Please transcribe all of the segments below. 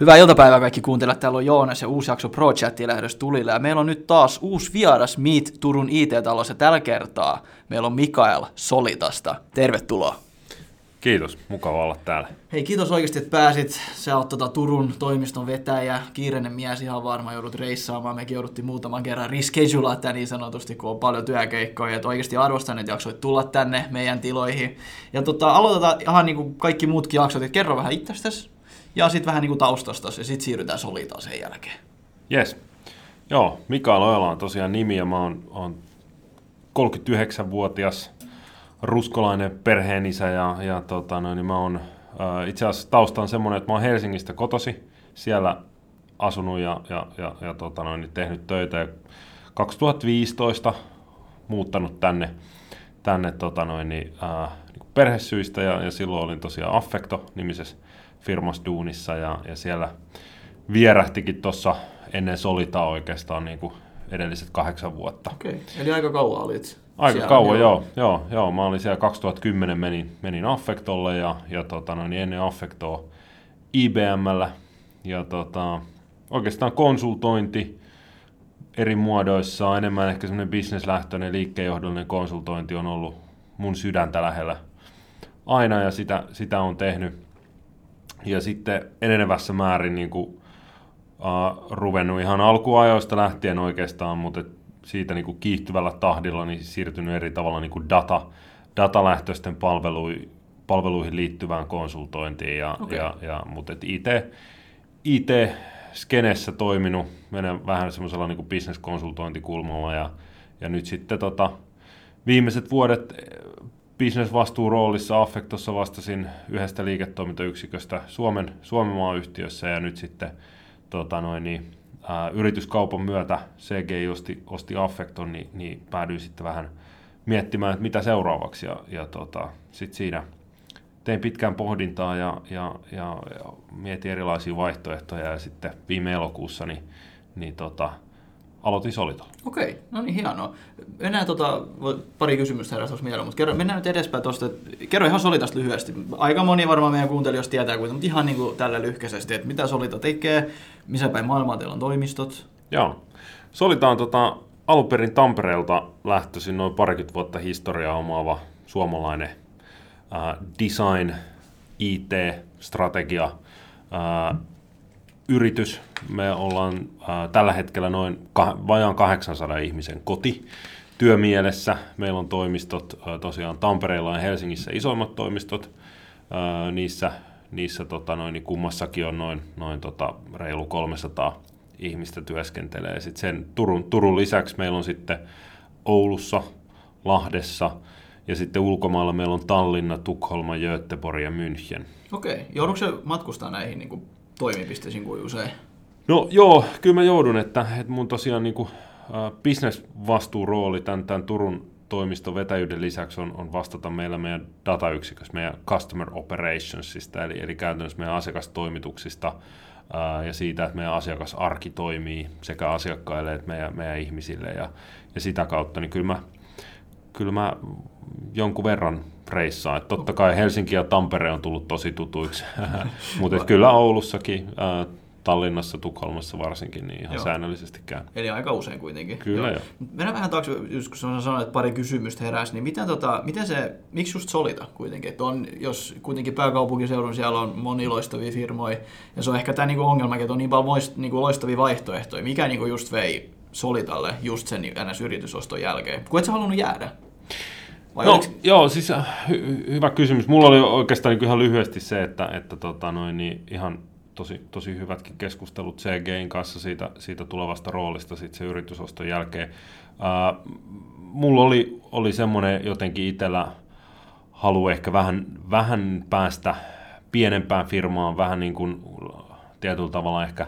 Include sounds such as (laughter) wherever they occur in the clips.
Hyvää iltapäivää kaikki kuuntelijat. Täällä on Joonas ja uusi jakso Pro lähdös tulille. Ja meillä on nyt taas uusi vieras Meet Turun IT-talossa. Tällä kertaa meillä on Mikael Solitasta. Tervetuloa. Kiitos, mukava olla täällä. Hei, kiitos oikeasti, että pääsit. Sä oot tota Turun toimiston vetäjä, kiireinen mies ihan varmaan joudut reissaamaan. Mekin jouduttiin muutaman kerran reschedulea tämä niin sanotusti, kun on paljon työkeikkoja. Et oikeasti arvostan, että jaksoit tulla tänne meidän tiloihin. Ja tota, aloitetaan ihan niin kuin kaikki muutkin jaksot, että kerro vähän itsestäsi ja sitten vähän niin kuin taustasta ja sitten siirrytään Solitaan sen jälkeen. Yes. Joo, Mikael Ojala on tosiaan nimi ja mä oon, oon 39-vuotias ruskolainen perheenisä ja, ja tota, no, niin mä oon äh, itse asiassa tausta on semmoinen, että mä oon Helsingistä kotosi, siellä asunut ja, ja, ja, ja tota, no, niin tehnyt töitä ja 2015 muuttanut tänne, tänne tota, noin, niin, äh, niin perhesyistä ja, ja silloin olin tosiaan Affecto-nimisessä firmassa duunissa ja, ja siellä vierähtikin tuossa ennen Solitaa oikeastaan niin kuin edelliset kahdeksan vuotta. Okei, okay. eli aika kauan olit Aika siellä, kauan, joo. joo. joo, Mä olin siellä 2010, menin, menin Affectolle ja, ja tota, no, niin ennen Affectoa IBMllä. Ja tota, oikeastaan konsultointi eri muodoissa, enemmän ehkä semmoinen bisneslähtöinen liikkeenjohdollinen konsultointi on ollut mun sydäntä lähellä aina ja sitä, sitä on tehnyt ja sitten enenevässä määrin niin kuin, uh, ruvennut ihan alkuajoista lähtien oikeastaan, mutta siitä niin kuin kiihtyvällä tahdilla niin siirtynyt eri tavalla niin kuin data, datalähtöisten palveluihin, palveluihin liittyvään konsultointiin. Ja, okay. ja, ja, mutta et IT, IT-skenessä toiminut menen vähän semmoisella niin kuin business-konsultointikulmalla ja, ja nyt sitten tota, viimeiset vuodet bisnesvastuuroolissa Affektossa vastasin yhdestä liiketoimintayksiköstä Suomen, Suomen maayhtiössä ja nyt sitten tota noin, niin, ää, yrityskaupan myötä CGI osti, osti Affekton, niin, niin päädyin sitten vähän miettimään, että mitä seuraavaksi ja, ja tota, sitten siinä tein pitkään pohdintaa ja, ja, ja, ja mietin erilaisia vaihtoehtoja ja sitten viime elokuussa niin, niin tota, aloitin Solitolla. Okei, no niin hienoa. Enää tota, pari kysymystä heräsi tuossa mieleen, mutta kerro, mennään nyt edespäin tuosta. Kerro ihan Solitasta lyhyesti. Aika moni varmaan meidän kuuntelijoista tietää kuitenkin, mutta ihan niin kuin tällä lyhkäisesti, että mitä Solita tekee, missä päin maailmaa teillä on toimistot? Joo. Solita on tota, alun perin Tampereelta lähtöisin noin parikymmentä vuotta historiaa omaava suomalainen äh, design, IT, strategia, äh, yritys. Me ollaan äh, tällä hetkellä noin kah- vajaan 800 ihmisen koti työmielessä. Meillä on toimistot äh, tosiaan Tampereella ja Helsingissä isoimmat toimistot. Äh, niissä niissä tota, noin, niin kummassakin on noin, noin tota, reilu 300 ihmistä työskentelee. Sitten sen Turun, Turun lisäksi meillä on sitten Oulussa, Lahdessa ja sitten ulkomailla meillä on Tallinna, Tukholma, Göteborg ja München. Okei. Joudutko se matkustaa näihin niin kuin toimipisteisiin kuin usein? No joo, kyllä mä joudun, että, että mun tosiaan niin kuin, äh, business-vastuurooli tämän, tämän Turun toimiston vetäjyyden lisäksi on, on vastata meillä meidän datayksikössä, meidän customer operationsista, eli, eli käytännössä meidän asiakastoimituksista ää, ja siitä, että meidän asiakasarki toimii sekä asiakkaille että meidän, meidän ihmisille. Ja, ja sitä kautta, niin kyllä mä, kyllä mä jonkun verran reissaan. Että totta kai Helsinki ja Tampere on tullut tosi tutuiksi, (laughs) mutta kyllä Oulussakin, ää, Tallinnassa, Tukholmassa varsinkin, niin ihan Joo. säännöllisesti käy. Eli aika usein kuitenkin. Kyllä joo. Mennään vähän taakse, just kun sanoit, että pari kysymystä heräsi, niin miten, tota, miten se, miksi just Solita kuitenkin? Että on, jos kuitenkin pääkaupunkiseudun siellä on moni loistavia firmoja, ja se on ehkä tämä niinku ongelma, että on niin paljon niinku loistavia vaihtoehtoja. Mikä niinku just vei Solitalle just sen NS-yritysoston jälkeen? Kun et sä halunnut jäädä? Vai no, oliko... joo, siis äh, hy- hyvä kysymys. Mulla oli oikeastaan niin ihan lyhyesti se, että, että tota, noin, niin ihan tosi, tosi hyvätkin keskustelut CGin kanssa siitä, siitä tulevasta roolista sitten se yritysoston jälkeen. Ää, mulla oli, oli semmoinen jotenkin itsellä halu ehkä vähän, vähän päästä pienempään firmaan, vähän niin kuin tietyllä tavalla ehkä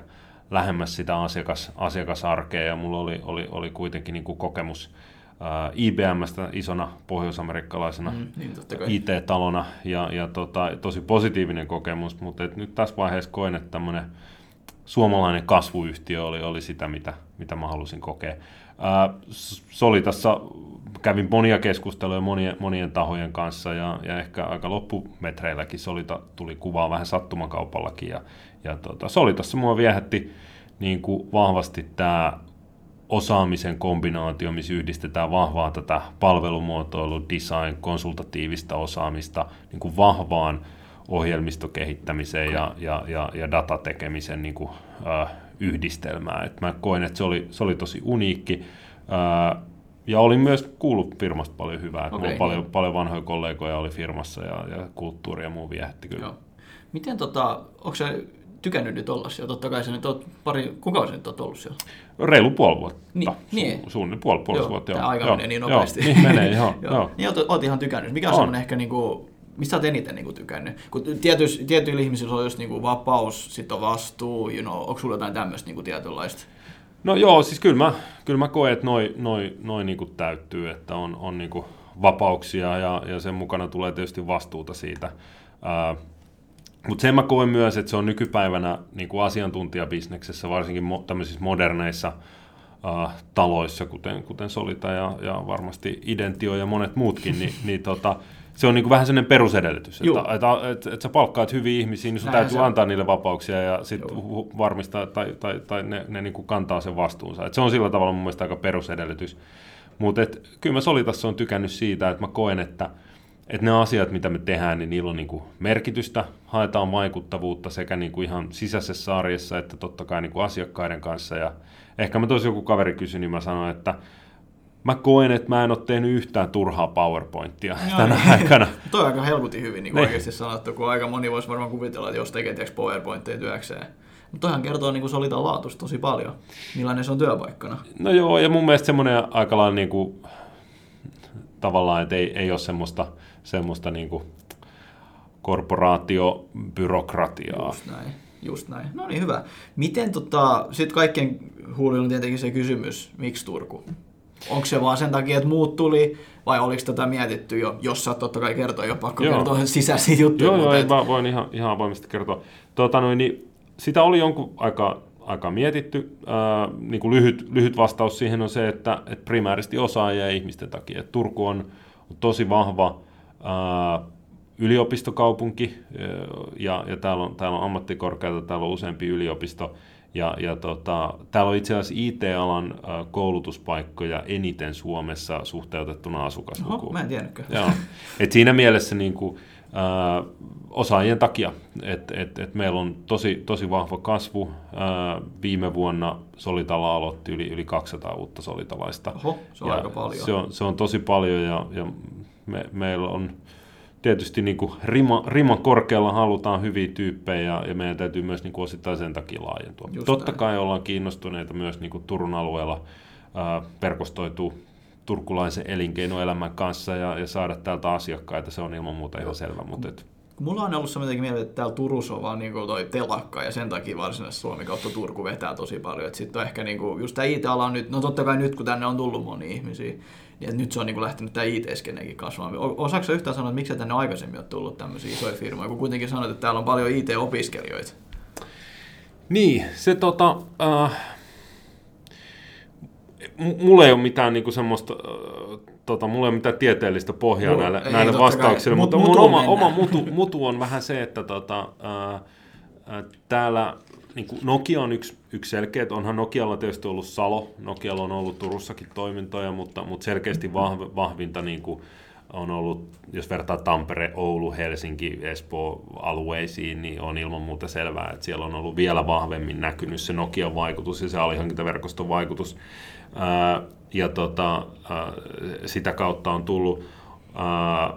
lähemmäs sitä asiakas, asiakasarkea ja mulla oli, oli, oli kuitenkin niin kuin kokemus uh, IBMstä isona pohjoisamerikkalaisena mm, niin IT-talona ja, ja tota, tosi positiivinen kokemus, mutta et nyt tässä vaiheessa koen, että tämmöinen suomalainen kasvuyhtiö oli, oli sitä, mitä, mitä mä halusin kokea. Uh, Solitassa kävin monia keskusteluja monien, monien tahojen kanssa ja, ja ehkä aika loppumetreilläkin Solita tuli kuvaa vähän sattumakaupallakin ja, ja tota, Solitassa mua viehätti niin kuin vahvasti tämä osaamisen kombinaatio, missä yhdistetään vahvaa tätä palvelumuotoilu, design, konsultatiivista osaamista niin kuin vahvaan ohjelmistokehittämiseen ja, ja, ja, ja datatekemisen niin kuin, äh, yhdistelmää. Et mä koen, että se oli, se oli tosi uniikki. Äh, ja olin myös kuullut firmasta paljon hyvää. Okay, Mulla paljon, niin. paljon vanhoja kollegoja oli firmassa ja, ja kulttuuri ja muu viehätti kyllä. Joo. Miten tota, onko se tykännyt nyt olla siellä? Totta kai se nyt on pari, kuka sä nyt oot ollut siellä? Reilu puoli vuotta. Niin, niin. Su, suunnilleen puoli, puoli joo, vuotta. Tämä aika joo. menee niin nopeasti. Joo, niin menee, joo. (laughs) joo. joo. Niin oot, oot, ihan tykännyt. Mikä on, on. semmoinen ehkä niinku, mistä olet eniten niin kuin, tykännyt? Kun tietyillä, tietyillä ihmisillä on just niin kuin, vapaus, sitten on vastuu, you know, onko sulla jotain tämmöistä niin kuin, tietynlaista? No joo, siis kyllä mä, kyllä mä koen, että noin noi, noi niin kuin täyttyy, että on, on niin kuin vapauksia ja, ja sen mukana tulee tietysti vastuuta siitä. Mutta sen mä koen myös, että se on nykypäivänä niin kuin asiantuntijabisneksessä, varsinkin mo- tämmöisissä moderneissa äh, taloissa, kuten, kuten Solita ja, ja varmasti Identio ja monet muutkin, niin, (laughs) niin tota, se on niin kuin vähän sellainen perusedellytys, Juh. että, että, että, että sä palkkaat hyviä ihmisiä, niin sun Näin täytyy se antaa niille vapauksia ja sitten varmistaa, tai, tai, tai ne, ne niin kuin kantaa sen vastuunsa. Että se on sillä tavalla mun mielestä aika perusedellytys. Mutta kyllä mä Solitassa on tykännyt siitä, että mä koen, että, että ne asiat, mitä me tehdään, niin niillä on niin kuin merkitystä, haetaan vaikuttavuutta sekä niin kuin ihan sisäisessä arjessa että totta kai niin kuin asiakkaiden kanssa. Ja ehkä mä tosi joku kaveri kysyi, niin mä sanoin, että mä koen, että mä en ole tehnyt yhtään turhaa PowerPointia Joo, tänä niin. aikana. (laughs) Toi aika helkutin hyvin niin oikeasti sanottu, kun aika moni voisi varmaan kuvitella, että jos tekee PowerPointteja työkseen. Mutta toihan kertoo niin Solitan laatusta tosi paljon, millainen se on työpaikkana. No joo, ja mun mielestä semmoinen aika lailla niin kuin, tavallaan, että ei, ei ole semmoista, semmoista niin kuin korporaatiobyrokratiaa. Just näin. Just näin. No niin, hyvä. Miten tota, sitten kaikkien huulilla on tietenkin se kysymys, miksi Turku? Onko se vaan sen takia, että muut tuli, vai oliko tätä mietitty jo, jos sä totta kai kertoa jo pakko joo. kertoa sisäisiä juttuja. Joo, joo, et... mä voin ihan, ihan avoimesti kertoa. Tuota, noin, niin, sitä oli jonkun aika, aika mietitty. Äh, niin kuin lyhyt, lyhyt vastaus siihen on se, että, että primääristi osaajia ja ihmisten takia. Et Turku on, on tosi vahva yliopistokaupunki, ja, ja täällä, on, täällä on ammattikorkeata, täällä on useampi yliopisto, ja, ja tota, täällä on itse asiassa IT-alan koulutuspaikkoja eniten Suomessa suhteutettuna asukaslukuun. Oho, mä en tiennytkään. Joo. Et siinä mielessä niin kuin, äh, osaajien takia, että et, et meillä on tosi, tosi vahva kasvu. Äh, viime vuonna Solitala aloitti yli, yli 200 uutta solitalaista. Oho, se on ja aika paljon. Se on, se on tosi paljon ja, ja me, meillä on tietysti niin kuin rima, riman korkealla halutaan hyviä tyyppejä ja, ja meidän täytyy myös niin kuin osittain sen takia laajentua. Just Totta näin. kai ollaan kiinnostuneita myös niin kuin Turun alueella ää, verkostoituu turkulaisen elinkeinoelämän kanssa ja, ja saada täältä asiakkaita, se on ilman muuta ihan selvä. Mutta et... Mulla on ollut semmoinen mieltä, että täällä Turussa on vaan niin kuin toi telakka ja sen takia varsinaisesti Suomi kautta Turku vetää tosi paljon. Sitten on ehkä niin kuin, just tämä IT-ala on nyt, no totta kai nyt kun tänne on tullut moni ihmisiä, ja nyt se on niin kuin lähtenyt tämä IT-skenekin kasvamaan. Osaatko yhtään sanoa, että miksi tänne on aikaisemmin ole tullut tämmöisiä isoja firmoja, kun kuitenkin sanoit, että täällä on paljon IT-opiskelijoita? Niin, se tota... Äh, mulla ei ole mitään niinku semmoista... Äh, tota, mulla ei ole mitään tieteellistä pohjaa mulla, näille, ei, näille vastauksille, mutta mun oma, oma mutu, mutu on vähän se, että tota, äh, äh, täällä niin kuin Nokia on yksi, yksi selkeä, että onhan Nokialla tietysti ollut Salo, Nokialla on ollut Turussakin toimintoja, mutta, mutta selkeästi vahv, vahvinta niin kuin on ollut, jos vertaa Tampere, Oulu, Helsinki, Espoo alueisiin, niin on ilman muuta selvää, että siellä on ollut vielä vahvemmin näkynyt se Nokian vaikutus ja se alihankintaverkoston vaikutus. Ää, ja tota, ää, sitä kautta on tullut ää,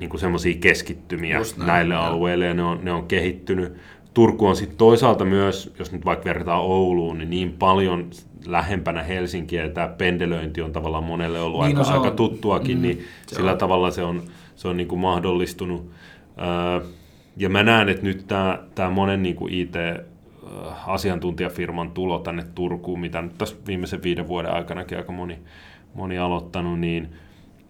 niin semmoisia keskittymiä näin, näille ja. alueille ja ne on, ne on kehittynyt. Turku on sitten toisaalta myös, jos nyt vaikka vertaa Ouluun, niin niin paljon lähempänä Helsinkiä, ja tämä pendelöinti on tavallaan monelle ollut niin, aika, no aika tuttuakin, mm, niin sillä on. tavalla se on, se on niin kuin mahdollistunut. ja mä näen, että nyt tämä, tämä monen niin kuin IT-asiantuntijafirman tulo tänne Turkuun, mitä nyt tässä viimeisen viiden vuoden aikanakin aika moni, moni aloittanut, niin –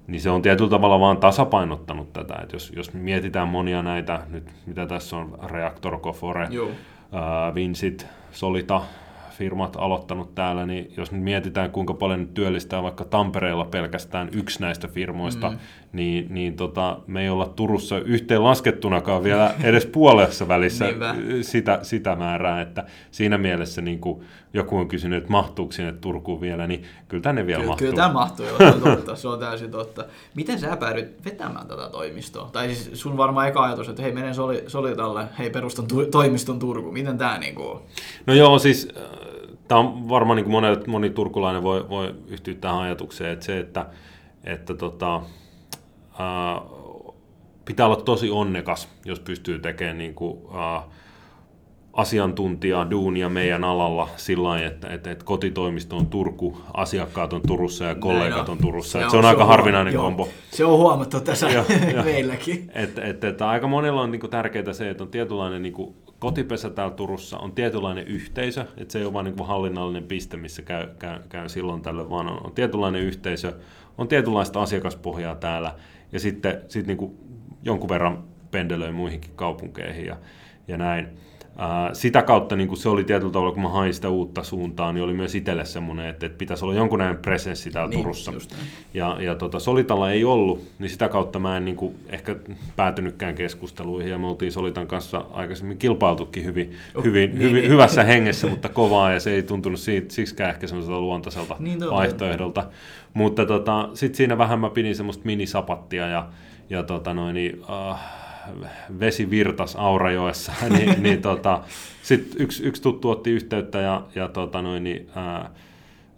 niin se on tietyllä tavalla vaan tasapainottanut tätä. että jos, jos mietitään monia näitä, nyt mitä tässä on, Reactor, Cofore, uh, Vincit, Solita, firmat aloittanut täällä, niin jos nyt mietitään, kuinka paljon nyt työllistää vaikka Tampereella pelkästään yksi näistä firmoista, mm. Niin, niin tota, me ei olla Turussa yhteen laskettunakaan vielä edes puolessa välissä sitä, sitä määrää, että siinä mielessä niin kuin joku on kysynyt, että mahtuuko sinne Turkuun vielä, niin kyllä tänne vielä kyllä, mahtuu. Kyllä tämä mahtuu, joo, se on totta, se on täysin totta. Miten sä päädyit vetämään tätä toimistoa? Tai siis sun varmaan eka ajatus, että hei, menen soli, Solitalle, hei, perustan tu- toimiston Turku. Miten tämä niin kuin... No joo, siis äh, tämä on varmaan niin kuin moni, moni turkulainen voi, voi yhtyä tähän ajatukseen, että se, että, että tota, ää, äh, pitää olla tosi onnekas, jos pystyy tekemään niin kuin, ää, äh, asiantuntijaa, duunia meidän alalla sillä lailla, että, että, että kotitoimisto on Turku, asiakkaat on Turussa ja kollegat on Turussa. Se on, se on se aika on harvinainen huom- kombo. Se on huomattu tässä jo, (laughs) meilläkin. Että, että, että aika monella on niin tärkeää se, että on tietynlainen niin kuin, kotipesä täällä Turussa, on tietynlainen yhteisö, että se ei ole vain niin hallinnallinen piste, missä käy, käy, käy silloin tällöin, vaan on, on tietynlainen yhteisö, on tietynlaista asiakaspohjaa täällä ja sitten sit niin kuin jonkun verran pendelöi muihinkin kaupunkeihin ja, ja näin sitä kautta niin kuin se oli tietyllä tavalla, kun mä hain sitä uutta suuntaa, niin oli myös itselle semmoinen, että, että pitäisi olla jonkunlainen presenssi täällä niin, Turussa. Ja, ja tota, Solitalla ei ollut, niin sitä kautta mä en niin kuin, ehkä päätynytkään keskusteluihin, ja me oltiin Solitan kanssa aikaisemmin kilpailtukin hyvin, oh, hyvin, niin, hyvin niin. hyvässä hengessä, mutta kovaa, ja se ei tuntunut siitä, siksikään ehkä semmoiselta luontaiselta niin, vaihtoehdolta. Mutta tota, sitten siinä vähän mä pidin semmoista minisapattia, ja, ja tota noin, niin, uh, vesi virtas Aurajoessa, (laughs) niin, niin tota, sitten yksi, yksi tuttu otti yhteyttä ja, ja tota noin, niin, ää,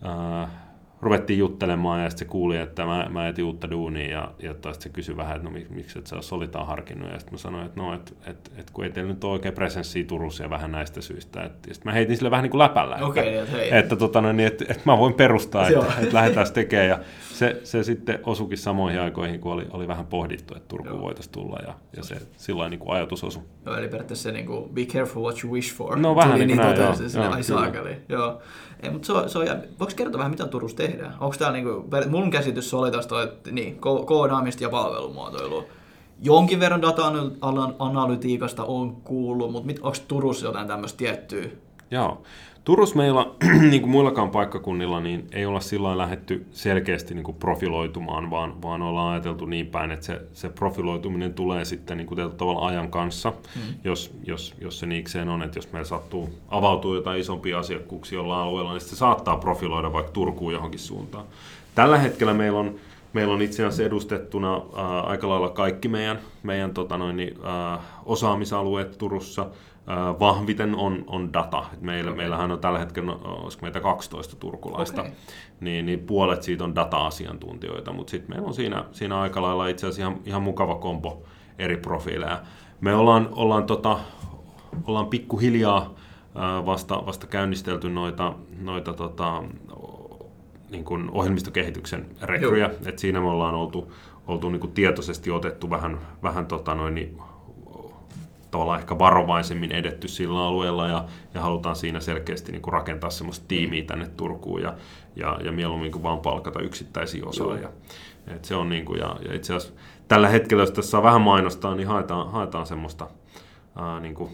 ää, ruvettiin juttelemaan ja sitten se kuuli, että mä, mä etin uutta duunia ja, ja sitten se kysyi vähän, että no miksi et sä solitaan harkinnut ja sitten mä sanoin, että no, että et, et, kun ei teillä nyt ole oikein presenssiä Turussa ja vähän näistä syistä. Et, ja sitten mä heitin sille vähän niin kuin läpällä, okay, että, että, että, tota, no, niin, että, että mä voin perustaa, että, että lähdetään tekemään ja se, se sitten osukin samoihin aikoihin, kun oli, oli vähän pohdittu, että Turku voitaisiin tulla ja, ja se sillä niin kuin ajatus osui. Joo, eli periaatteessa se niin kuin, be careful what you wish for. No vähän niin kuin näin, joo. joo, ai saakeli, joo. Ei, mutta se on, se on, voiko kertoa vähän, mitä Turussa tehdään? Onko täällä niinku, mun käsitys oli tästä, että niin, ko- koodaamista ja palvelumuotoilua. Jonkin verran data-analytiikasta on kuullut, mutta onko Turussa jotain tämmöistä tiettyä? Joo. Turussa meillä, (clears throat) niin kuin muillakaan paikkakunnilla, niin ei olla sillä lähetty selkeästi niin kuin profiloitumaan, vaan, vaan ollaan ajateltu niin päin, että se, se profiloituminen tulee sitten niin kuin tavalla ajan kanssa, hmm. jos, jos, jos se niikseen on, että jos meillä sattuu, avautuu jotain isompia asiakkuuksia jollain alueella, niin se saattaa profiloida vaikka Turkuun johonkin suuntaan. Tällä hetkellä meillä on, meillä on itse asiassa edustettuna ää, aika lailla kaikki meidän, meidän tota noin, ää, osaamisalueet Turussa – vahviten on, on data. Et meillä, okay. Meillähän on tällä hetkellä, no, olisiko meitä 12 turkulaista, okay. niin, niin puolet siitä on data-asiantuntijoita, mutta sitten meillä on siinä, siinä aika lailla itse asiassa ihan, ihan mukava kompo eri profiileja. Me ollaan, ollaan, tota, ollaan pikkuhiljaa vasta, vasta käynnistelty noita, noita tota, niin kuin ohjelmistokehityksen rekryjä, että siinä me ollaan oltu, oltu niin kuin tietoisesti otettu vähän, vähän tota noin, niin tavallaan ehkä varovaisemmin edetty sillä alueella ja, ja halutaan siinä selkeästi niin kuin rakentaa semmoista tiimiä tänne Turkuun ja, ja, ja mieluummin kuin vaan palkata yksittäisiä osaajia. Et se on niin kuin, ja, ja itse asiassa tällä hetkellä, jos tässä saa vähän mainostaa, niin haetaan, haetaan semmoista ää, niin kuin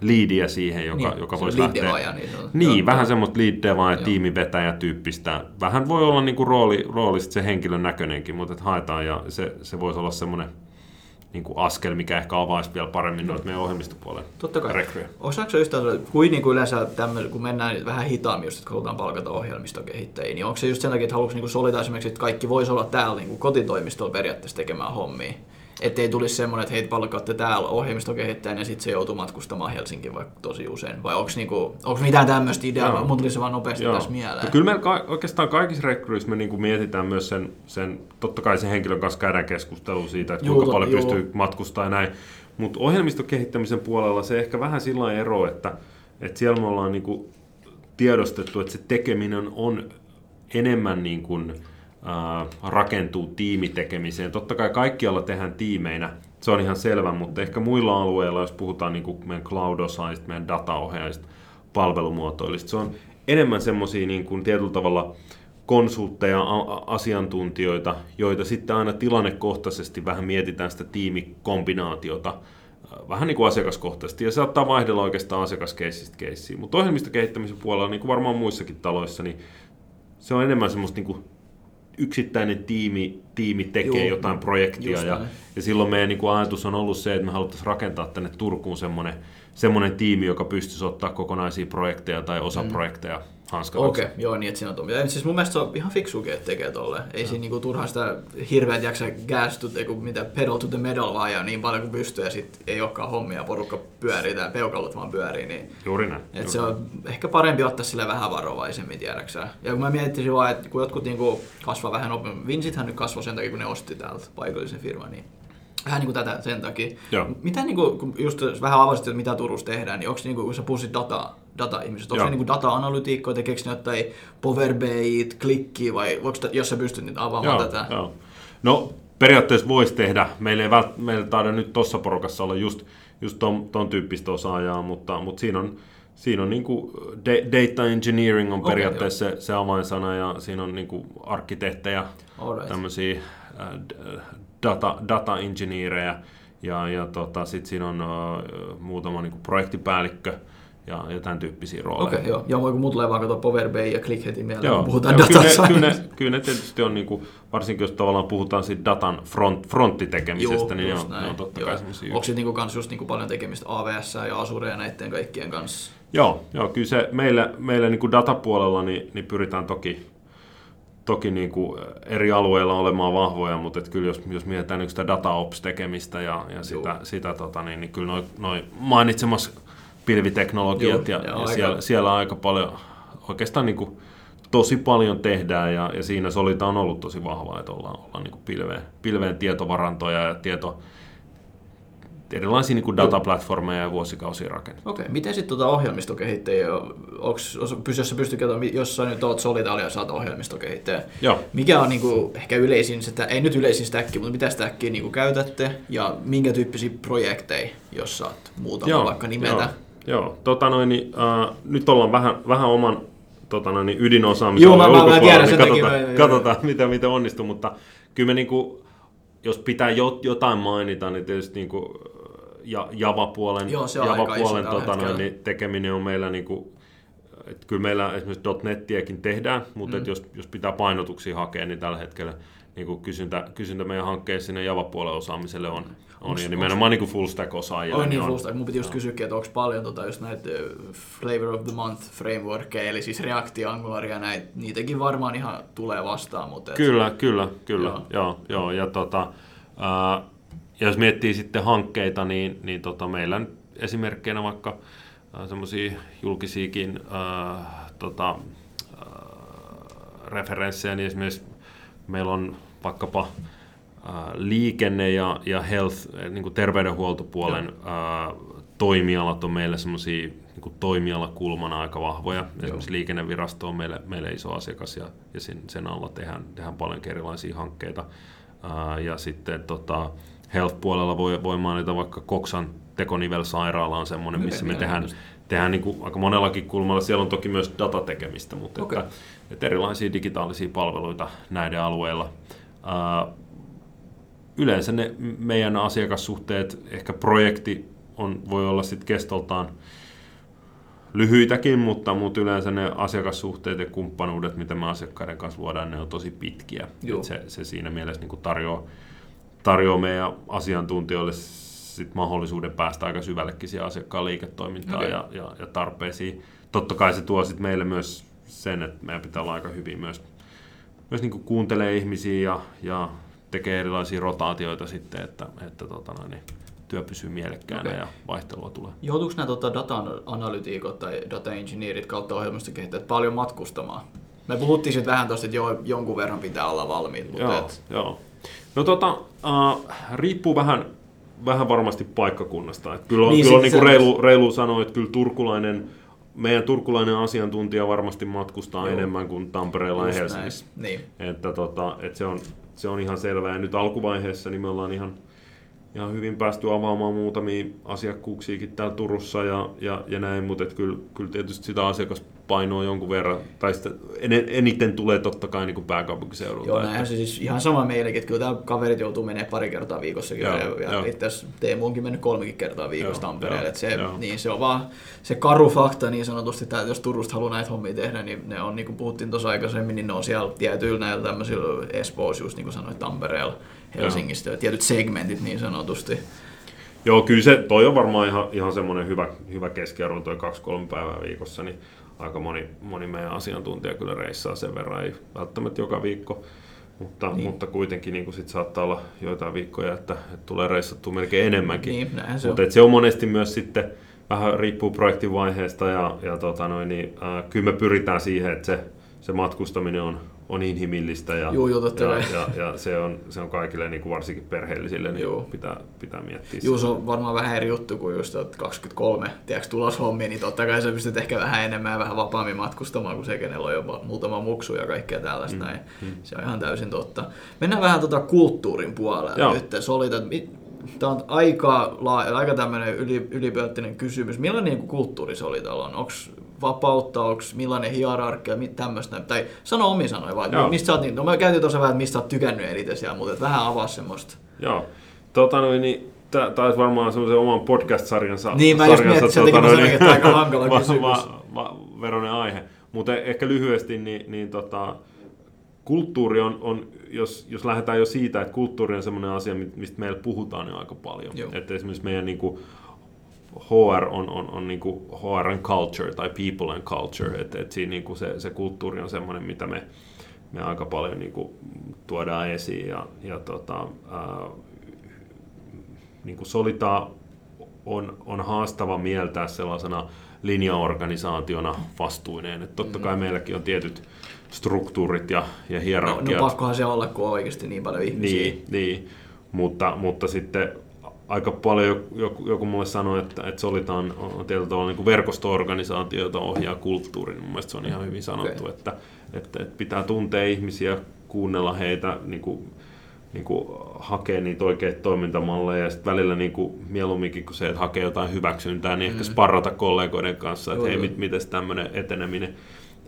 liidiä siihen, joka, niin, joka voisi lähteä... Devaaja, niin, on, niin joo, vähän semmoista lead devaa ja tiimivetäjä tyyppistä. Vähän voi olla niin kuin rooli, rooli se henkilön näköinenkin, mutta haetaan ja se, se voisi olla semmoinen niin kuin askel, mikä ehkä avaisi vielä paremmin noita meidän ohjelmistopuolen Totta kai. rekryjä. Osaako yhtään, kuin, niin kuin yleensä tämmöinen, kun mennään vähän hitaammin, just, että halutaan palkata ohjelmistokehittäjiä, niin onko se just sen takia, että haluaisi niin solita esimerkiksi, että kaikki voisi olla täällä niin kuin kotitoimistolla periaatteessa tekemään hommia? Ettei tulisi semmoinen, että heitä palkkaatte täällä ohjelmistokehittäjän ja sitten se joutuu matkustamaan Helsinkiin vaikka tosi usein. Vai onko niinku, mitään tämmöistä ideaa? Mun tuli se vaan nopeasti Joo. tässä mieleen. No, kyllä meillä ka- oikeastaan kaikissa rekryissä me niinku mietitään myös sen, sen, totta kai sen henkilön kanssa käydään keskustelua siitä, että kuinka paljon juu. pystyy matkustamaan ja näin. Mutta ohjelmistokehittämisen puolella se ehkä vähän sillä ero, että, että siellä me ollaan niinku tiedostettu, että se tekeminen on enemmän niin kuin, rakentuu tiimitekemiseen. Totta kai kaikkialla tehdään tiimeinä, se on ihan selvä, mutta ehkä muilla alueilla, jos puhutaan niin kuin meidän cloud-osaajista, meidän dataohjaajista, palvelumuotoilista, se on enemmän semmoisia niin tietyllä tavalla konsultteja, asiantuntijoita, joita sitten aina tilannekohtaisesti vähän mietitään sitä tiimikombinaatiota vähän niin kuin asiakaskohtaisesti, ja se saattaa vaihdella oikeastaan asiakaskeissistä keissiin. Mutta ohjelmistokehittämisen puolella, niin kuin varmaan muissakin taloissa, niin se on enemmän semmoista niin kuin yksittäinen tiimi, tiimi tekee Joo, jotain projektia, ja, ja silloin meidän niin kuin ajatus on ollut se, että me haluttaisiin rakentaa tänne Turkuun semmoinen, semmoinen tiimi, joka pystyisi ottaa kokonaisia projekteja tai osaprojekteja. mm hanskalaksi. Okei, okay, joo, niin että siinä on tuomia. Siis mun mielestä se on ihan fiksukin, että tekee tolle. Ei no. siinä niinku turhaan sitä hirveät jaksa gas to, mitä pedal to the metal vaan ja niin paljon kuin pystyy ja sit ei olekaan hommia, porukka pyörii tai peukalot vaan pyörii. Niin, juuri näin. Että se on ehkä parempi ottaa sille vähän varovaisemmin tiedäksä. Ja kun mä miettisin vaan, että kun jotkut niinku kasvaa vähän nopeammin, Vincithän nyt kasvoi sen takia, kun ne osti täältä paikallisen firman, niin vähän niin kuin tätä sen takia. Joo. Mitä niin kuin, kun just vähän avasit, että mitä Turussa tehdään, niin onko niin kuin, kun sä pussit dataa, data-ihmiset, onko se niin kuin data-analytiikkoja, tekeekö ne jotain Power BI, klikkiä vai voiko, jos sä pystyt niitä avaamaan joo, tätä? Joo. No periaatteessa voisi tehdä. Meillä ei vält, meillä taida nyt tuossa porukassa olla just, just ton, ton tyyppistä osaajaa, mutta, mutta siinä on, siinä on niin kuin data engineering on periaatteessa okay, se, se avainsana ja siinä on niin kuin arkkitehtejä, right. tämmöisiä äh, data, data engineerejä ja, ja tota, sitten siinä on uh, muutama niin kuin projektipäällikkö ja, ja tämän tyyppisiä rooleja. Okei, okay, joo. Ja kun mut tulee vaan katsoa Power BI ja ClickHeadin mieleen, joo, kun puhutaan joo, data kyllä, ne, kyllä, ne, tietysti on, niin kuin, varsinkin jos tavallaan puhutaan siitä datan front, fronttitekemisestä, joo, niin ne on, ne on totta joo. kai sellaisia. Onko se niin kans just niin kuin paljon tekemistä AWS ja Azure ja näiden kaikkien kanssa? Joo, joo kyllä se meillä, meillä niin kuin datapuolella niin, niin pyritään toki toki niin kuin eri alueilla olemaan vahvoja, mutta et kyllä jos, jos mietitään niin sitä dataops-tekemistä ja, ja sitä, sitä tota, niin, niin kyllä noin noi mainitsemassa pilviteknologiat Joo, ja, ja, ja siellä, siellä aika paljon, oikeastaan niin kuin, tosi paljon tehdään ja, ja siinä Solita on ollut tosi vahva, että ollaan, ollaan niin kuin pilveen, pilveen tietovarantoja ja tieto, erilaisia niin kuin dataplatformeja ja vuosikausia rakennettu. Okei, okay. miten sitten tuota ohjelmistokehittäjiä, jos sä pystyt katsomaan, jos sä nyt oot Solitalia ja saat ohjelmistokehittäjä, Joo. mikä on niin kuin, ehkä yleisin, sitä, ei nyt yleisin stäkki, mutta mitä stäkkiä niin käytätte ja minkä tyyppisiä projekteja, jos saat muutama Joo, vaikka nimetä? Joo. Joo, tota noin, niin, äh, nyt ollaan vähän, vähän oman tota noin, niin ydinosaamisen Joo, mä, mä, mä tiedän, niin katsotaan, takia, katsotaan miten, miten onnistuu, mutta kyllä me niin kuin, jos pitää jotain mainita, niin tietysti niin kuin, ja Java-puolen, Joo, Java-puolen tota noin, niin tekeminen on meillä niin kuin, että kyllä meillä esimerkiksi .nettiäkin tehdään, mutta mm. että jos, jos pitää painotuksia hakea, niin tällä hetkellä niin kuin kysyntä, kysyntä meidän hankkeessa sinne Java-puolen osaamiselle on, on onks, ja nimenomaan onks, niin full stack osaajia. On niin, niin full stack. Mun piti just kysyä, että onko paljon tota, just näitä Flavor of the Month frameworkia, eli siis React Angular ja näitä, niitäkin varmaan ihan tulee vastaan. Mutta et... Kyllä, kyllä, kyllä. Joo. Joo, joo. Ja tota, ää, ja jos miettii sitten hankkeita, niin, niin tota, meillä on esimerkkeinä vaikka semmoisia julkisiakin ää, tota, ää, referenssejä, niin esimerkiksi meillä on vaikkapa liikenne ja, ja health, niin kuin terveydenhuoltopuolen ää, toimialat on meille semmoisia niin toimialakulmana aika vahvoja. Joo. Esimerkiksi liikennevirasto on meille, meille iso asiakas ja, ja sen, sen alla tehdään, tehdään paljon erilaisia hankkeita. Ää, ja sitten tota, health-puolella voi, voi mainita vaikka Koksan tekonivelsairaala on semmoinen, missä me tehdään, tehdään niin kuin aika monellakin kulmalla. Siellä on toki myös datatekemistä, mutta okay. että, että erilaisia digitaalisia palveluita näiden alueilla. Yleensä ne meidän asiakassuhteet, ehkä projekti on, voi olla sitten kestoltaan lyhyitäkin, mutta, mutta yleensä ne asiakassuhteet ja kumppanuudet, mitä me asiakkaiden kanssa luodaan, ne on tosi pitkiä. Se, se siinä mielessä niin tarjoaa, tarjoaa meidän asiantuntijoille sit mahdollisuuden päästä aika syvällekin siihen asiakkaan liiketoimintaan okay. ja, ja, ja tarpeisiin. Totta kai se tuo sit meille myös sen, että meidän pitää olla aika hyvin myös, myös niin kuuntelee ihmisiä ja, ja tekee erilaisia rotaatioita sitten, että, että tota noin, niin työ pysyy mielekkäänä okay. ja vaihtelua tulee. Joutuuko nämä tota, data-analytiikot tai data-engineerit kautta ohjelmistokehittäjät paljon matkustamaan? Me puhuttiin sitten vähän tuosta, että jo, jonkun verran pitää olla valmiit. Mutta joo, et... joo. No tota, uh, riippuu vähän, vähän varmasti paikkakunnasta. Et kyllä on, niin, kyllä on niin reilu, reilu sanoa, että kyllä turkulainen meidän turkulainen asiantuntija varmasti matkustaa Joo. enemmän kuin Tampereella ja Helsingissä. Niin. Että, tota, että se, on, se on ihan selvää. Ja nyt alkuvaiheessa niin me ollaan ihan, ihan hyvin päästy avaamaan muutamia asiakkuuksiakin täällä Turussa ja, ja, ja näin, mutta kyllä, kyllä tietysti sitä asiakaspainoa jonkun verran, tai sitä eniten tulee totta kai niin pääkaupunkiseudulta. Joo, näinhän se siis ihan sama meillekin, että kyllä kaverit joutuu menemään pari kertaa viikossakin, joo, ja, ja itse asiassa Teemu onkin mennyt kolmekin kertaa viikossa joo, Tampereelle, että se, niin se on vaan se karu fakta niin sanotusti, että jos Turusta haluaa näitä hommia tehdä, niin ne on, niin kuin puhuttiin tuossa aikaisemmin, niin ne on siellä tietyillä näillä tämmöisillä Espoossa, just niin kuin sanoit, Tampereella, Helsingistä, ja tietyt segmentit niin sanotusti. Joo, kyllä se, toi on varmaan ihan, ihan semmoinen hyvä, hyvä keskiarvo, toi kaksi-kolme päivää viikossa, niin aika moni, moni meidän asiantuntija kyllä reissaa sen verran, ei välttämättä joka viikko, mutta, niin. mutta kuitenkin niin sit saattaa olla joitain viikkoja, että, että tulee reissattua melkein enemmänkin. Niin, se mutta on. se on monesti myös sitten, vähän riippuu projektivaiheesta ja, ja tota noin, niin, äh, kyllä me pyritään siihen, että se, se matkustaminen on, on inhimillistä ja, Joo, joo, ja, ja, ja, se, on, se on kaikille niin kuin varsinkin perheellisille niin joo. Pitää, pitää miettiä. Joo, se on varmaan vähän eri juttu kuin just 23 tiedätkö, tuloshommia, niin totta kai sä pystyt ehkä vähän enemmän ja vähän vapaammin matkustamaan kuin se, kenellä on jo muutama muksu ja kaikkea tällaista. Mm, näin. Mm. Se on ihan täysin totta. Mennään vähän tuota kulttuurin puolelle joo. nyt. Solita, Tämä on aika, laaja, aika tämmöinen yli, ylipöyttinen kysymys. Millainen niin kulttuuri Solitalla on? Onko vapautta, onko millainen hierarkia, tämmöistä, tai sano omi sanoja vaan, Joo. mistä sä oot, niin, no mä käytin tuossa vähän, että mistä sä oot tykännyt eniten siellä, mutta vähän avaa semmoista. Joo, tota noin, niin tämä olisi varmaan semmoisen oman podcast-sarjansa. Niin, mä just mietin, että tota, noin, niin, että aika (laughs) hankala kysymys. Va, va, veronen aihe, mutta ehkä lyhyesti, niin, niin tota, kulttuuri on, on jos, jos lähdetään jo siitä, että kulttuuri on semmoinen asia, mistä meillä puhutaan jo aika paljon. Että esimerkiksi meidän niin kuin, HR on, on, on niin kuin HR and culture tai people and culture, että et siinä niin kuin se, se kulttuuri on semmoinen, mitä me, me aika paljon niin kuin tuodaan esiin ja, ja tota, ää, niin kuin Solita on, on haastava mieltää sellaisena linjaorganisaationa vastuineen. että totta kai mm. meilläkin on tietyt struktuurit ja, ja hierarkiat. No, no pakkohan se olla, kun on oikeasti niin paljon ihmisiä. Niin, niin. Mutta, mutta sitten aika paljon joku, joku mulle sanoi, että, että Solitaan on tietyllä tavalla niin verkosto-organisaatio, jota ohjaa kulttuurin. Mun mielestä se on ihan hyvin sanottu, okay. että, että, että pitää tuntea ihmisiä, kuunnella heitä, niin kuin, niin kuin hakea niitä oikeita toimintamalleja ja sitten välillä niin kuin, mieluumminkin kuin se, että hakee jotain hyväksyntää, niin mm. ehkä sparrata kollegoiden kanssa, että hei, mit, miten tämmöinen eteneminen.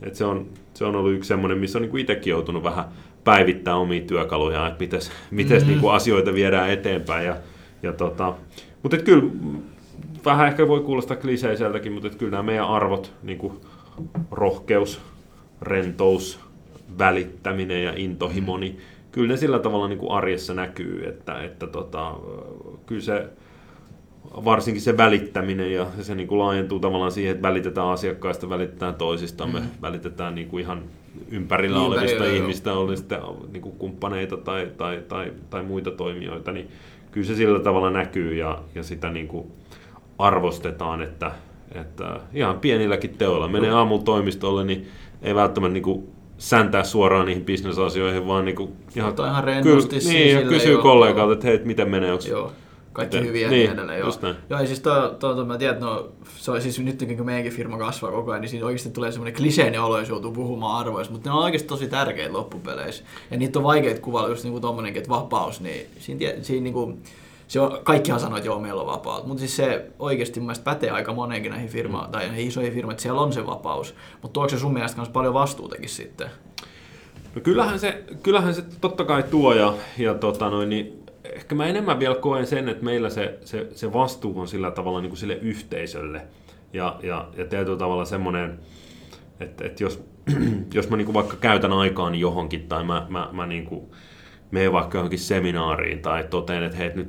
että se, on, se on ollut yksi semmoinen, missä on niin itsekin joutunut vähän päivittää omia työkaluja, että miten, mm. niin kuin asioita viedään eteenpäin. Ja, ja tota, mutta kyllä vähän ehkä voi kuulostaa kliseiseltäkin, mutta kyllä nämä meidän arvot, niin kuin rohkeus, rentous, välittäminen ja intohimo, niin kyllä ne sillä tavalla niin kuin arjessa näkyy, että, että tota, kyllä se varsinkin se välittäminen ja se niin kuin laajentuu tavallaan siihen, että välitetään asiakkaista, välitetään toisistamme, mm. välitetään niin kuin ihan ympärillä niin, olevista ihmistä, oli sitten niin kuin kumppaneita tai, tai, tai, tai muita toimijoita, niin kyllä se sillä tavalla näkyy ja, ja sitä niin kuin arvostetaan, että, että ihan pienilläkin teoilla. Menee aamulla toimistolle, niin ei välttämättä niin kuin säntää suoraan niihin bisnesasioihin, vaan niin kuin ihan, ihan rennosti. Kyllä, niin, kysyy kollegalta, että hei, miten menee, onko Kaikki hyviä ja niin, niin edelleen. Joo. joo, ja siis to, to, to, mä tiedän, että no, se on siis nyt kun meidänkin firma kasvaa koko ajan, niin siinä oikeasti tulee semmoinen kliseinen olo, jos joutuu puhumaan arvoista, mutta ne on oikeasti tosi tärkeitä loppupeleissä. Ja niitä on vaikeita kuvailla, just niin kuin että vapaus, niin siinä, siinä niin kuin, se on, kaikkihan sanoo, että joo, meillä on vapaus. Mutta siis se oikeasti mun pätee aika moneenkin näihin firmaan, mm. tai näihin isoihin firmoihin, että siellä on se vapaus. Mutta tuoko se sun mielestä myös paljon vastuutakin sitten? No kyllähän se, kyllähän se totta kai tuo, ja, ja tota noin, niin ehkä mä enemmän vielä koen sen, että meillä se, se, se vastuu on sillä tavalla niin kuin sille yhteisölle. Ja, ja, ja tietyllä tavalla semmoinen, että, että jos, (clears throat) jos mä niin kuin vaikka käytän aikaan johonkin tai mä, mä, mä niin kuin menen vaikka johonkin seminaariin tai toteen, että hei, nyt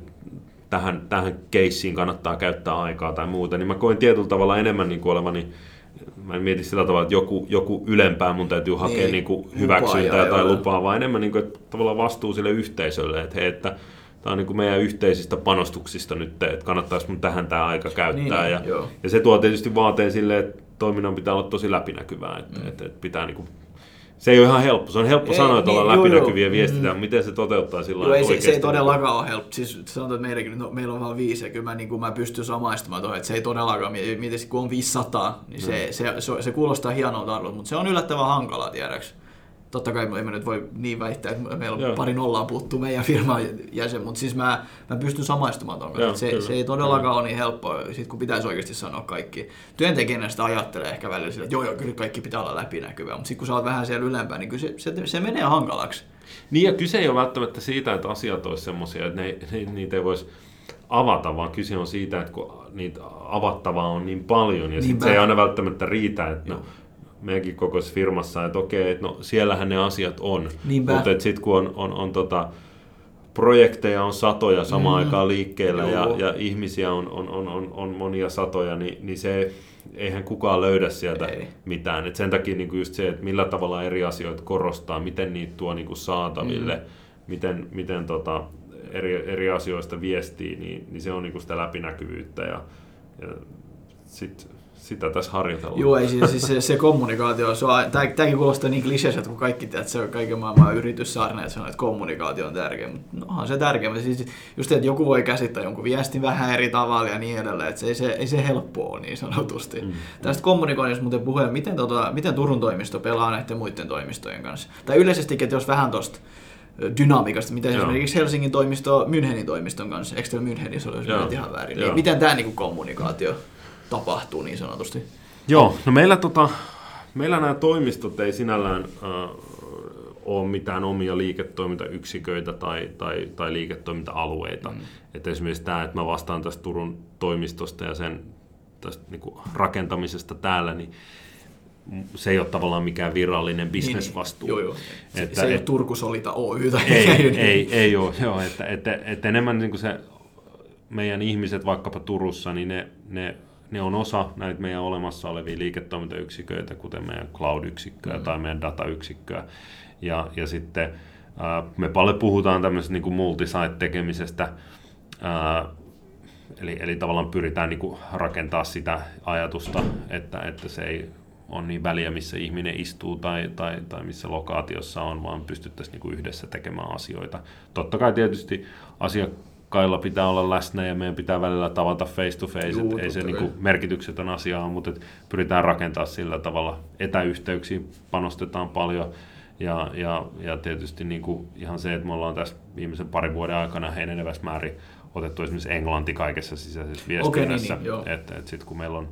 tähän, tähän keissiin kannattaa käyttää aikaa tai muuta, niin mä koen tietyllä tavalla enemmän niin kuin olevani mä en mieti sillä tavalla, että joku, joku ylempää mun täytyy hakea niin, niin kuin hyväksyntää tai lupaa, vaan enemmän niin kuin, että tavallaan vastuu sille yhteisölle, että, hei, että tämä on niin kuin meidän yhteisistä panostuksista nyt, että kannattaisi mun tähän tämä aika käyttää. Niin, ja, ja se tuo tietysti vaateen sille, että toiminnan pitää olla tosi läpinäkyvää, että, mm. että, että pitää niin kuin se ei ole ihan helppo. Se on helppo ei, sanoa, että niin, ollaan läpinäkyviä ja viestitään, mm. miten se toteuttaa sillä joo, ei, se, se ei todellakaan ole helppo. Siis sanotaan, että meilläkin, no, meillä on vain viisi, ja kyllä mä, niin kuin mä pystyn samaistumaan tuohon, että se ei todellakaan, miten kun on 500, niin se, mm. se, se, se, kuulostaa hienolta arvolta, mutta se on yllättävän hankalaa, tiedäks. Totta kai emme nyt voi niin väittää, että meillä on Joo. pari nollaa puuttuu meidän firman jäsen, mutta siis mä, mä pystyn samaistumaan tuon kanssa. Se, se ei todellakaan ole niin helppoa, sit kun pitäisi oikeasti sanoa kaikki. Työntekijänä sitä ajattelee ehkä välillä sillä, että joo, joo, kyllä kaikki pitää olla läpinäkyvää, mutta sitten kun sä oot vähän siellä ylempää, niin kyllä se, se, se menee hankalaksi. Niin ja kyse ei ole välttämättä siitä, että asiat olisi semmoisia, että ne, ne, niitä ei voisi avata, vaan kyse on siitä, että kun niitä avattavaa on niin paljon ja sit se ei aina välttämättä riitä, että no, meidänkin kokoisessa firmassa, että okei, että no siellähän ne asiat on, Niinpä. mutta sitten kun on, on, on tota, projekteja on satoja samaan mm. aikaan liikkeellä ja, ja ihmisiä on, on, on, on, on monia satoja, niin, niin se eihän kukaan löydä sieltä Ei. mitään. Et sen takia niin just se, että millä tavalla eri asioita korostaa, miten niitä tuo niin kuin saataville, mm. miten, miten tota, eri, eri asioista viestii, niin, niin se on niin kuin sitä läpinäkyvyyttä. Ja, ja sit sitä tässä harjoitellaan. Joo, ei siis, siis se, se kommunikaatio, se on, tämäkin kuulostaa niin kliseiseltä, kun kaikki tiedät, että se on kaiken maailman yrityssaarna, että sanoo, että kommunikaatio on tärkeä, mutta no, onhan se tärkeä. Siis just, että joku voi käsittää jonkun viestin vähän eri tavalla ja niin edelleen, että se ei se, ei se helppoa ole niin sanotusti. Mm. Tästä kommunikoinnista muuten puheen, miten, tota, miten Turun toimisto pelaa näiden muiden toimistojen kanssa? Tai yleisesti, että jos vähän tuosta dynamiikasta, miten Joo. esimerkiksi Helsingin toimisto Münchenin toimiston kanssa, eikö se olisi ihan väärin, niin miten tämä niin kommunikaatio tapahtuu niin sanotusti. Joo, no meillä, tota, meillä nämä toimistot ei sinällään äh, ole mitään omia liiketoimintayksiköitä tai, tai, tai liiketoiminta-alueita. Mm. Et esimerkiksi tämä, että mä vastaan tästä Turun toimistosta ja sen tästä niin kuin rakentamisesta täällä, niin se ei ole tavallaan mikään virallinen bisnesvastuu. Niin, niin. Joo, joo. Se, että, se ei et, ole Turku Solita Oy tai ei, ei, ei, ei ole, joo, että, että, että enemmän niin kuin se meidän ihmiset vaikkapa Turussa, niin ne, ne ne on osa näitä meidän olemassa olevia liiketoimintayksiköitä, kuten meidän cloud-yksikköä mm-hmm. tai meidän datayksikköä. Ja, ja sitten ää, me paljon puhutaan tämmöisestä niin multisite-tekemisestä, ää, eli, eli tavallaan pyritään niin kuin rakentaa sitä ajatusta, että, että se ei ole niin väliä, missä ihminen istuu tai, tai, tai missä lokaatiossa on, vaan pystyttäisiin niin kuin yhdessä tekemään asioita. Totta kai tietysti asia, Kailla pitää olla läsnä ja meidän pitää välillä tavata face to face. Juu, ei se niin merkityksetön asia ole, mutta pyritään rakentaa sillä tavalla. Etäyhteyksiin panostetaan paljon ja, ja, ja tietysti niin kuin ihan se, että me ollaan tässä viimeisen parin vuoden aikana enenevässä määrin otettu esimerkiksi englanti kaikessa sisäisessä viestinnässä. Okay, niin, niin, että, että sitten kun meillä on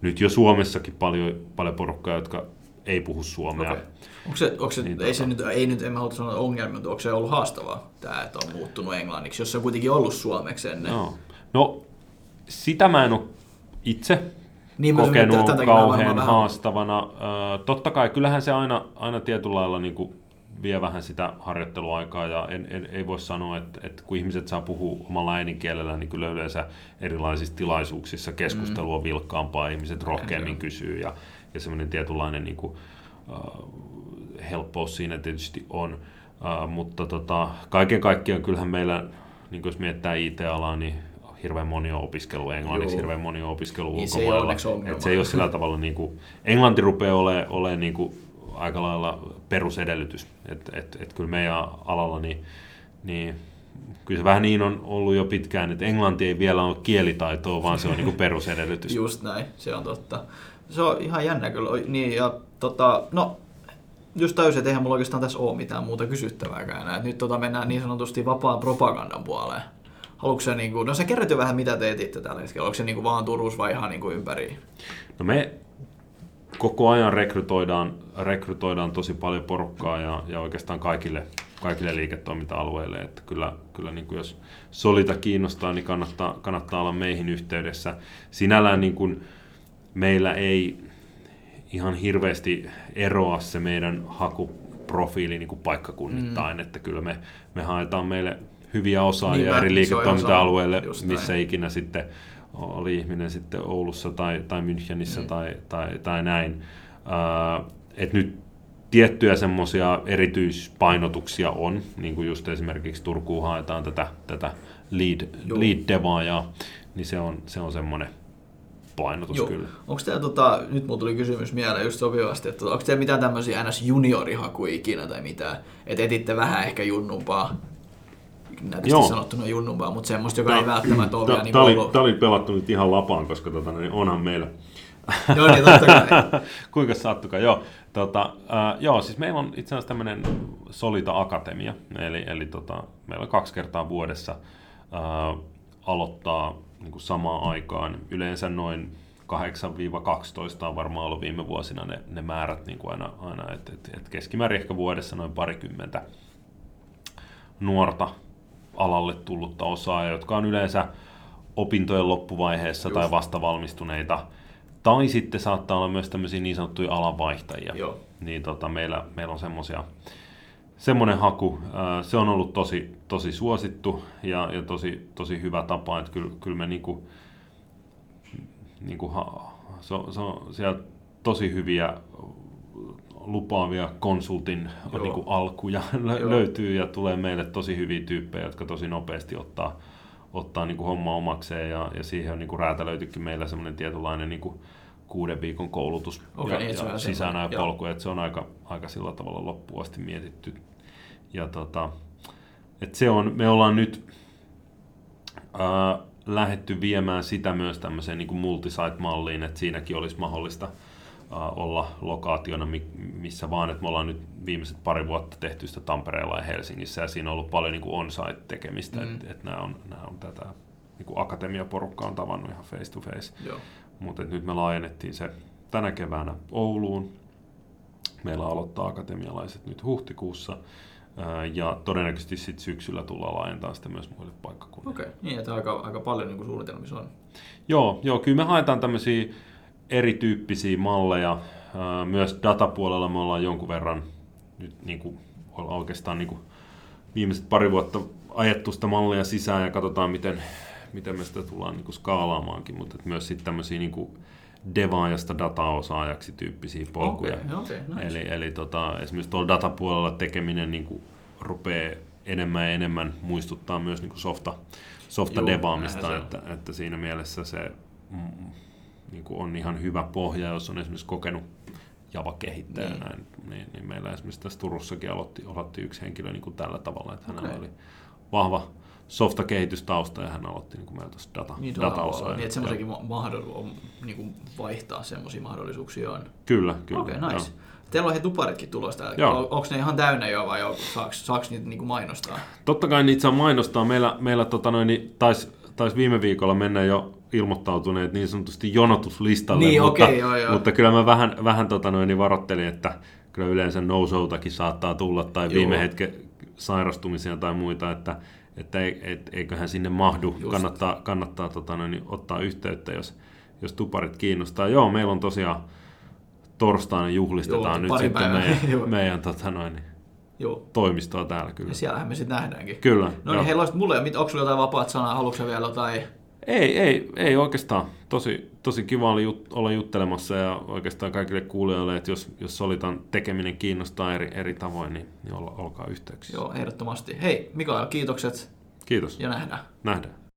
nyt jo Suomessakin paljon, paljon porukkaa, jotka ei puhu suomea. Okay. Onko se, onko se, niin, ei, tota... se nyt, ei nyt, en mä halua sanoa ongelmia, mutta onko se ollut haastavaa, tämä, että on muuttunut englanniksi, jos se on kuitenkin ollut suomeksi ennen? No, no sitä mä en ole itse niin, kokenut tätä, kauhean haastavana. Vähän... totta kai, kyllähän se aina, aina tietyllä lailla niin kuin vie vähän sitä harjoitteluaikaa ja en, en, ei voi sanoa, että, että kun ihmiset saa puhua omalla äidinkielellä, niin kyllä yleensä erilaisissa tilaisuuksissa keskustelu on mm. vilkkaampaa, ihmiset rohkeammin kysyy ja, ja semmoinen tietynlainen niin kuin, uh, helppous siinä tietysti on. Uh, mutta tota, kaiken kaikkiaan kyllähän meillä, niin jos miettää IT-alaa, niin hirveän moni on opiskellut englanniksi, Joo. hirveän moni on opiskellut niin ulkomailla. Se ei, Et se ei ole sillä tavalla, niin kuin, englanti rupeaa olemaan ole niin kuin, aika lailla perusedellytys. Että et, et kyllä meidän alalla, niin, niin kyllä se vähän niin on ollut jo pitkään, että englanti ei vielä ole kielitaitoa, vaan se on niin (laughs) perusedellytys. Just näin, se on totta. Se on ihan jännä kyllä. Niin, ja tota, no, just täysin, että eihän mulla oikeastaan tässä ole mitään muuta kysyttävääkään enää. nyt tota mennään niin sanotusti vapaan propagandan puoleen. Haluatko se, niin kuin, no sä kerrot jo vähän mitä teetitte tällä hetkellä, onko se niin kuin vaan Turussa vai ihan niin kuin ympäri? No me koko ajan rekrytoidaan, rekrytoidaan tosi paljon porukkaa ja, ja oikeastaan kaikille, kaikille liiketoiminta-alueille. Että kyllä, kyllä niin kuin jos Solita kiinnostaa, niin kannattaa, kannattaa olla meihin yhteydessä. Sinällään niin kuin meillä ei ihan hirveästi eroa se meidän hakuprofiili niin kuin paikkakunnittain, mm. että kyllä me, me haetaan meille hyviä osaajia niin, eri liiketoiminta-alueille, missä ikinä sitten oli ihminen sitten Oulussa tai, tai Münchenissä mm. tai, tai, tai näin. Uh, et nyt tiettyjä semmoisia erityispainotuksia on, niin kuin just esimerkiksi Turkuun haetaan tätä, tätä lead, lead devaajaa, niin se on, se on semmoinen painotus Joo. kyllä. Onko teillä, tota, nyt mulla tuli kysymys mieleen just sopivasti, että onko teillä mitään tämmöisiä ns. juniorihakuja ikinä tai mitään, että etitte vähän ehkä junnumpaa nätisti Joo. sanottuna junnumpaa, mutta semmoista, joka Tää, ei välttämättä ole vielä niin Tämä oli, oli pelattu nyt ihan lapaan, koska tota, niin onhan meillä Joo, niin totta kai. (laughs) Kuinka sattukaan, joo. Tota, äh, joo, siis meillä on itse asiassa tämmöinen Solita Akatemia, eli, eli tota, meillä on kaksi kertaa vuodessa äh, aloittaa niin kuin samaan aikaan, yleensä noin 8-12 on varmaan ollut viime vuosina ne, ne määrät niin kuin aina, aina että et, et keskimäärin ehkä vuodessa noin parikymmentä nuorta alalle tullutta osaajaa, jotka on yleensä opintojen loppuvaiheessa Just. tai vastavalmistuneita. Tai sitten saattaa olla myös tämmöisiä niin sanottuja alanvaihtajia. Joo. Niin tota, meillä, meillä on semmoisia semmoinen haku, se on ollut tosi, tosi suosittu ja, ja tosi, tosi hyvä tapa, että kyllä, kyllä me niinku, niinku, se, on, se on siellä tosi hyviä lupaavia konsultin niinku alkuja (laughs) Joo. löytyy ja tulee meille tosi hyviä tyyppejä, jotka tosi nopeasti ottaa, ottaa niinku homma omakseen ja, ja siihen on niinku räätälöitykin meillä semmoinen tietynlainen niinku kuuden viikon koulutus okay, ja, niin, ja sisään polku, että se on aika, aika sillä tavalla loppuun asti mietitty. Ja tota, et se on, me ollaan nyt ää, lähetty viemään sitä myös tämmöiseen niin kuin multisite-malliin, että siinäkin olisi mahdollista ää, olla lokaationa missä vaan, että me ollaan nyt viimeiset pari vuotta tehty sitä Tampereella ja Helsingissä ja siinä on ollut paljon niin kuin on-site tekemistä, mm. että et nämä on, nämä on tätä niin kuin akatemiaporukka on tavannut ihan face to face. Mutta nyt me laajennettiin se tänä keväänä Ouluun. Meillä aloittaa akatemialaiset nyt huhtikuussa. Ja todennäköisesti sitten syksyllä tullaan laajentamaan sitä myös muille paikkakunnille. Okei, okay. niin että aika, aika paljon niin suunnitelmissa on. Joo, joo, kyllä me haetaan tämmöisiä erityyppisiä malleja. Myös datapuolella me ollaan jonkun verran nyt niin kuin, oikeastaan niin kuin viimeiset pari vuotta ajettu sitä mallia sisään ja katsotaan, miten, miten me sitä tullaan niin kuin skaalaamaankin, mutta myös sitten tämmöisiä niin kuin devaajasta dataosaajaksi tyyppisiä polkuja. Okay, okay, nice. Eli, eli tota, esimerkiksi tuolla datapuolella tekeminen niin kuin rupeaa enemmän ja enemmän muistuttaa myös niin kuin softa, softa Joo, devaamista, että, että siinä mielessä se mm, niin kuin on ihan hyvä pohja, jos on esimerkiksi kokenut Java-kehittäjä niin. näin, niin, niin meillä esimerkiksi tässä Turussakin aloitti, aloitti yksi henkilö niin kuin tällä tavalla, että hänellä okay. oli vahva softa-kehitystausta ja hän aloitti niin kuin meillä tuossa data, niin, dataosaa. Niin, että semmoisiakin mahdoll- niin kuin vaihtaa semmoisia mahdollisuuksia on. Kyllä, kyllä. Okei, okay, nice. Joo. Teillä on he tuparitkin tulosta. Onko ne ihan täynnä jo vai saako, saako niitä niin kuin mainostaa? Totta kai niitä saa mainostaa. Meillä, meillä tota noin, niin taisi tais viime viikolla mennä jo ilmoittautuneet niin sanotusti jonotuslistalle, niin, mutta, okay, joo, joo. mutta kyllä mä vähän, vähän tota noin, niin varoittelin, että kyllä yleensä nousoutakin saattaa tulla tai joo. viime hetken sairastumisia tai muita, että että et, eiköhän sinne mahdu. Just. Kannattaa, kannattaa tota noin, niin ottaa yhteyttä, jos, jos tuparit kiinnostaa. Joo, meillä on tosiaan torstaina juhlistetaan Joo, nyt sitten päivää. meidän, (laughs) meidän tota noin, niin Joo. toimistoa täällä kyllä. Ja siellähän me sitten nähdäänkin. Kyllä. No niin, hei, mulle, onko sulla jotain vapaat sanaa, haluatko vielä jotain? Ei, ei, ei oikeastaan. Tosi, tosi kiva oli jut, olla juttelemassa ja oikeastaan kaikille kuulijoille, että jos, jos Solitan tekeminen kiinnostaa eri, eri tavoin, niin, niin olla, olkaa yhteyksissä. Joo, ehdottomasti. Hei, Mikael, kiitokset. Kiitos. Ja nähdään. Nähdään.